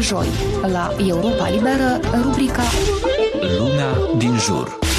joi, la Europa Liberă, rubrica Lumea din jur.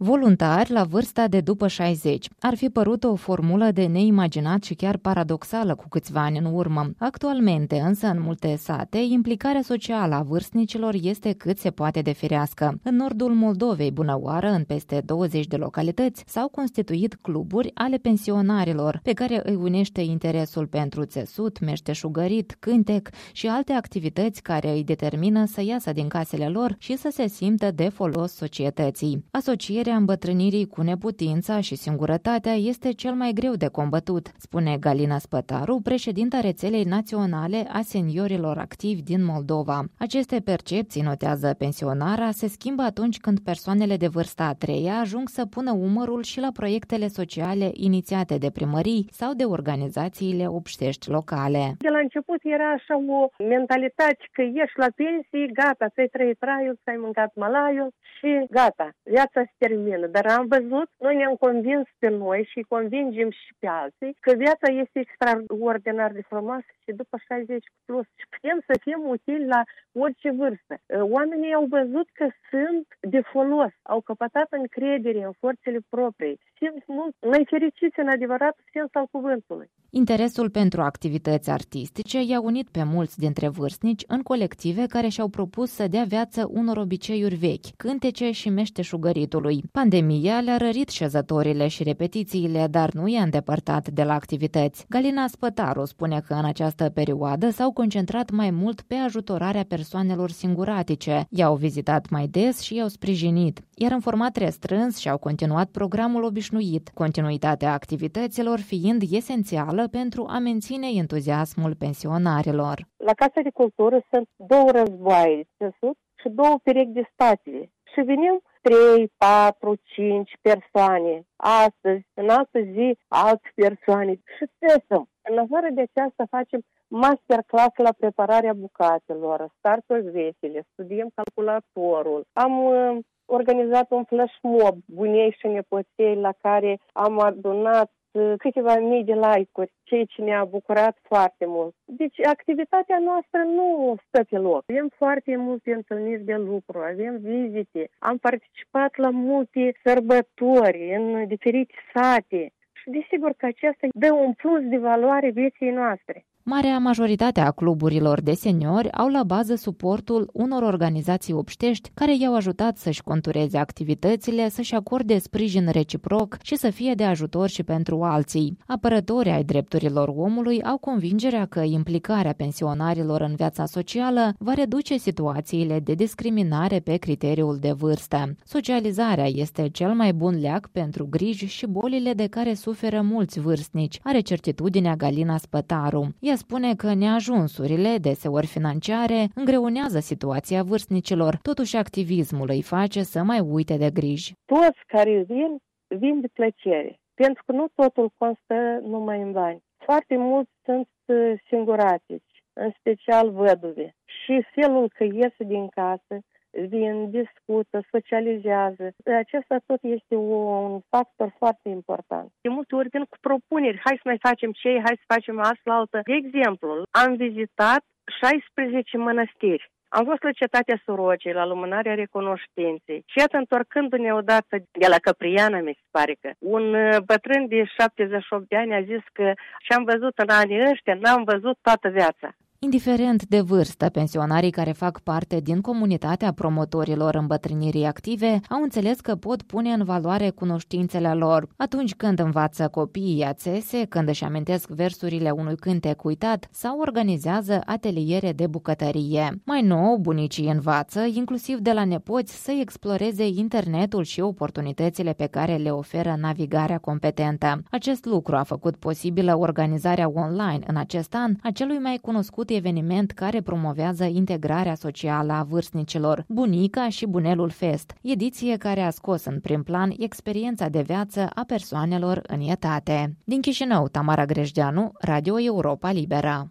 Voluntar la vârsta de după 60 ar fi părut o formulă de neimaginat și chiar paradoxală cu câțiva ani în urmă. Actualmente, însă, în multe sate, implicarea socială a vârstnicilor este cât se poate de firească. În nordul Moldovei, bună oară, în peste 20 de localități, s-au constituit cluburi ale pensionarilor, pe care îi unește interesul pentru țesut, meșteșugărit, cântec și alte activități care îi determină să iasă din casele lor și să se simtă de folos societății. Asocierea îmbătrânirii cu neputința și singurătatea este cel mai greu de combătut, spune Galina Spătaru, președinta rețelei naționale a seniorilor activi din Moldova. Aceste percepții, notează pensionara, se schimbă atunci când persoanele de vârsta a treia ajung să pună umărul și la proiectele sociale inițiate de primării sau de organizațiile obștești locale. De la început era așa o mentalitate că ești la pensie, gata, ți-ai trăit traiul, ți-ai mâncat malaiul și gata, viața se termină termină. Dar am văzut, noi ne-am convins pe noi și convingem și pe alții că viața este extraordinar de frumoasă și după 60 plus și putem să fim utili la orice vârstă. Oamenii au văzut că sunt de folos, au căpătat încredere în forțele proprii, simt mult mai fericiți în adevărat sens al cuvântului. Interesul pentru activități artistice i-a unit pe mulți dintre vârstnici în colective care și-au propus să dea viață unor obiceiuri vechi, cântece și meșteșugăritului. Pandemia le-a rărit șezătorile și repetițiile, dar nu i-a îndepărtat de la activități. Galina Spătaru spune că în această perioadă s-au concentrat mai mult pe ajutorarea persoanelor singuratice, i-au vizitat mai des și i-au sprijinit, iar în format restrâns și-au continuat programul obișnuit, continuitatea activităților fiind esențială pentru a menține entuziasmul pensionarilor. La Casa de Cultură sunt două războaie de și două perechi de spații și venim 3, 4, 5 persoane. Astăzi, în altă zi, alte persoane. Și testăm. În afară de aceasta facem masterclass la prepararea bucatelor, starturi vesele, studiem calculatorul. Am uh, organizat un flash mob bunei și nepoței la care am adunat câteva mii de like-uri, ceea ce ne-a bucurat foarte mult. Deci activitatea noastră nu stă pe loc. Avem foarte multe întâlniri de lucru, avem vizite, am participat la multe sărbători în diferite sate și desigur că aceasta dă un plus de valoare vieții noastre. Marea majoritate a cluburilor de seniori au la bază suportul unor organizații obștești care i-au ajutat să-și contureze activitățile, să-și acorde sprijin reciproc și să fie de ajutor și pentru alții. Apărătorii ai drepturilor omului au convingerea că implicarea pensionarilor în viața socială va reduce situațiile de discriminare pe criteriul de vârstă. Socializarea este cel mai bun leac pentru griji și bolile de care suferă mulți vârstnici, are certitudinea Galina Spătaru. Ea spune că neajunsurile, deseori financiare, îngreunează situația vârstnicilor, totuși activismul îi face să mai uite de griji. Toți care vin, vin de plăcere, pentru că nu totul constă numai în bani. Foarte mulți sunt uh, singuratici, în special văduve. Și felul că iese din casă, vin, discută, socializează. Acesta tot este un factor foarte important. De multe ori vin cu propuneri, hai să mai facem ce, hai să facem asta, altă. De exemplu, am vizitat 16 mănăstiri. Am fost la cetatea Sorocei, la lumânarea recunoștinței. Și iată, întorcându-ne odată de la Căpriana, mi se pare că, un uh, bătrân de 78 de ani a zis că și-am văzut în anii ăștia, n-am văzut toată viața. Indiferent de vârstă, pensionarii care fac parte din comunitatea promotorilor îmbătrânirii active au înțeles că pot pune în valoare cunoștințele lor. Atunci când învață copiii ațese, când își amintesc versurile unui cântec uitat sau organizează ateliere de bucătărie. Mai nou, bunicii învață, inclusiv de la nepoți, să exploreze internetul și oportunitățile pe care le oferă navigarea competentă. Acest lucru a făcut posibilă organizarea online în acest an a celui mai cunoscut făcut eveniment care promovează integrarea socială a vârstnicilor, Bunica și Bunelul Fest, ediție care a scos în prim plan experiența de viață a persoanelor în etate. Din Chișinău, Tamara Grejdeanu, Radio Europa Libera.